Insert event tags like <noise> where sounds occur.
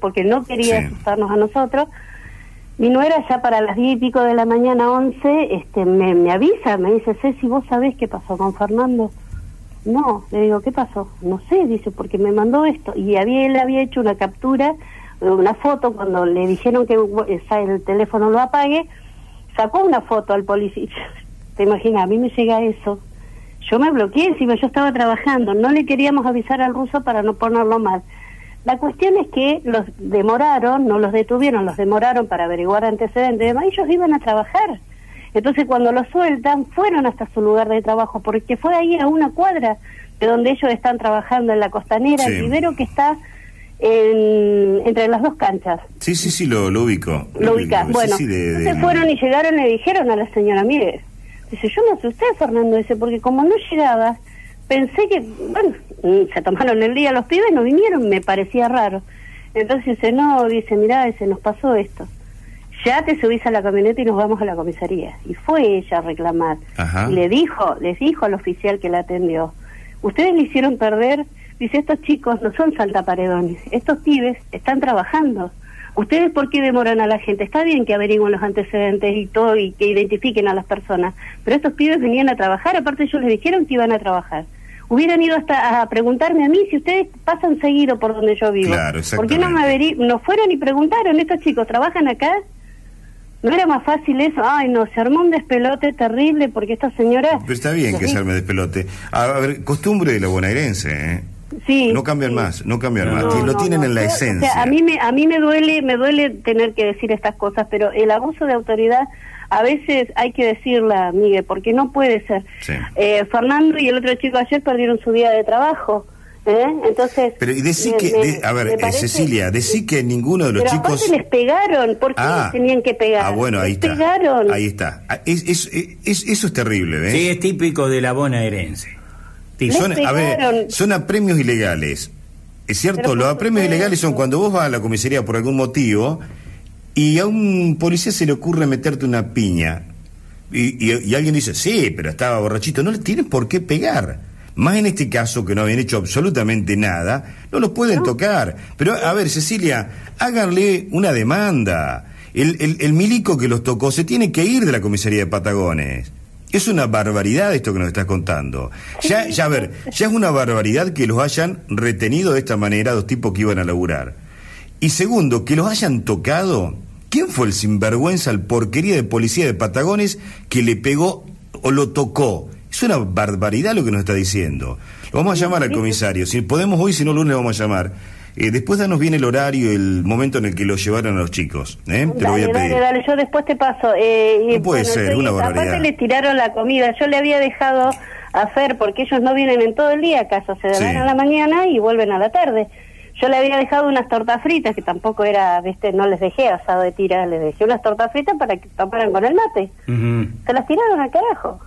porque no quería asustarnos a nosotros. Mi nuera ya para las diez y pico de la mañana, once, este, me, me avisa, me dice, Ceci, ¿vos sabés qué pasó con Fernando? No, le digo, ¿qué pasó? No sé, dice, porque me mandó esto. Y había, él había hecho una captura, una foto, cuando le dijeron que el teléfono lo apague, sacó una foto al policía. <laughs> Te imaginas, a mí me llega eso. Yo me bloqueé encima, yo estaba trabajando, no le queríamos avisar al ruso para no ponerlo mal. La cuestión es que los demoraron, no los detuvieron, los demoraron para averiguar antecedentes, ellos iban a trabajar. Entonces cuando los sueltan, fueron hasta su lugar de trabajo, porque fue ahí a una cuadra de donde ellos están trabajando en la costanera, el vivero que está entre las dos canchas. Sí, sí, sí, lo, ubico. Lo, ubica. Bueno, entonces fueron y llegaron y le dijeron a la señora, mire, dice, yo me asusté, Fernando, dice, porque como no llegaba, pensé que, bueno, mm, se tomaron el día los pibes, no vinieron, me parecía raro. Entonces dice, no, dice, mirá, dice, nos pasó esto. Ya te subís a la camioneta y nos vamos a la comisaría. Y fue ella a reclamar. Y le dijo, les dijo al oficial que la atendió, ustedes le hicieron perder Dice, estos chicos no son saltaparedones, estos pibes están trabajando. ¿Ustedes por qué demoran a la gente? Está bien que averigüen los antecedentes y todo y que identifiquen a las personas, pero estos pibes venían a trabajar, aparte ellos les dijeron que iban a trabajar. Hubieran ido hasta a preguntarme a mí si ustedes pasan seguido por donde yo vivo. ¿Por qué no me no fueron y preguntaron, estos chicos trabajan acá? ¿No era más fácil eso? Ay, no, se armó un despelote terrible porque esta señora... Pero está bien que se arme despelote. A ver, costumbre de la bonaerense, ¿eh? No cambian más, no cambian más, lo tienen en la esencia. a mí me a mí me duele me duele tener que decir estas cosas, pero el abuso de autoridad a veces hay que decirla, Miguel, porque no puede ser. Eh, Fernando y el otro chico ayer perdieron su día de trabajo. ¿eh? Entonces, pero y decí que, a ver, eh, Cecilia, decí que ninguno de los pero chicos. les pegaron, porque ah, tenían que pegar. Ah, bueno, ahí está. Pegaron. Ahí está. Ah, es, eso es terrible. Sí, es típico de la bonaerense son, a ver, son apremios ilegales. Es cierto, los apremios ilegales son cuando vos vas a la comisaría por algún motivo y a un policía se le ocurre meterte una piña. Y, y, alguien dice, sí, pero estaba borrachito. No le tienen por qué pegar. Más en este caso, que no habían hecho absolutamente nada, no los pueden tocar. Pero, a ver, Cecilia, háganle una demanda. El, el, el milico que los tocó se tiene que ir de la comisaría de Patagones. Es una barbaridad esto que nos estás contando. Ya, ya, a ver, ya es una barbaridad que los hayan retenido de esta manera dos tipos que iban a laburar. Y segundo, que los hayan tocado. ¿Quién fue el sinvergüenza, el porquería de policía de Patagones que le pegó o lo tocó? Es una barbaridad lo que nos está diciendo. Lo vamos a llamar al comisario. Si podemos hoy, si no lunes, lo vamos a llamar. Eh, después danos bien el horario, el momento en el que lo llevaron a los chicos. ¿eh? Te lo voy a pedir. Dale, dale, yo después te paso. Eh, no puede ser, una barbaridad. Aparte le tiraron la comida. Yo le había dejado hacer, porque ellos no vienen en todo el día, acaso se dan a la mañana y vuelven a la tarde. Yo le había dejado unas tortas fritas, que tampoco era, viste, no les dejé asado de tirar, les dejé unas tortas fritas para que tomaran con el mate. Se las tiraron al carajo.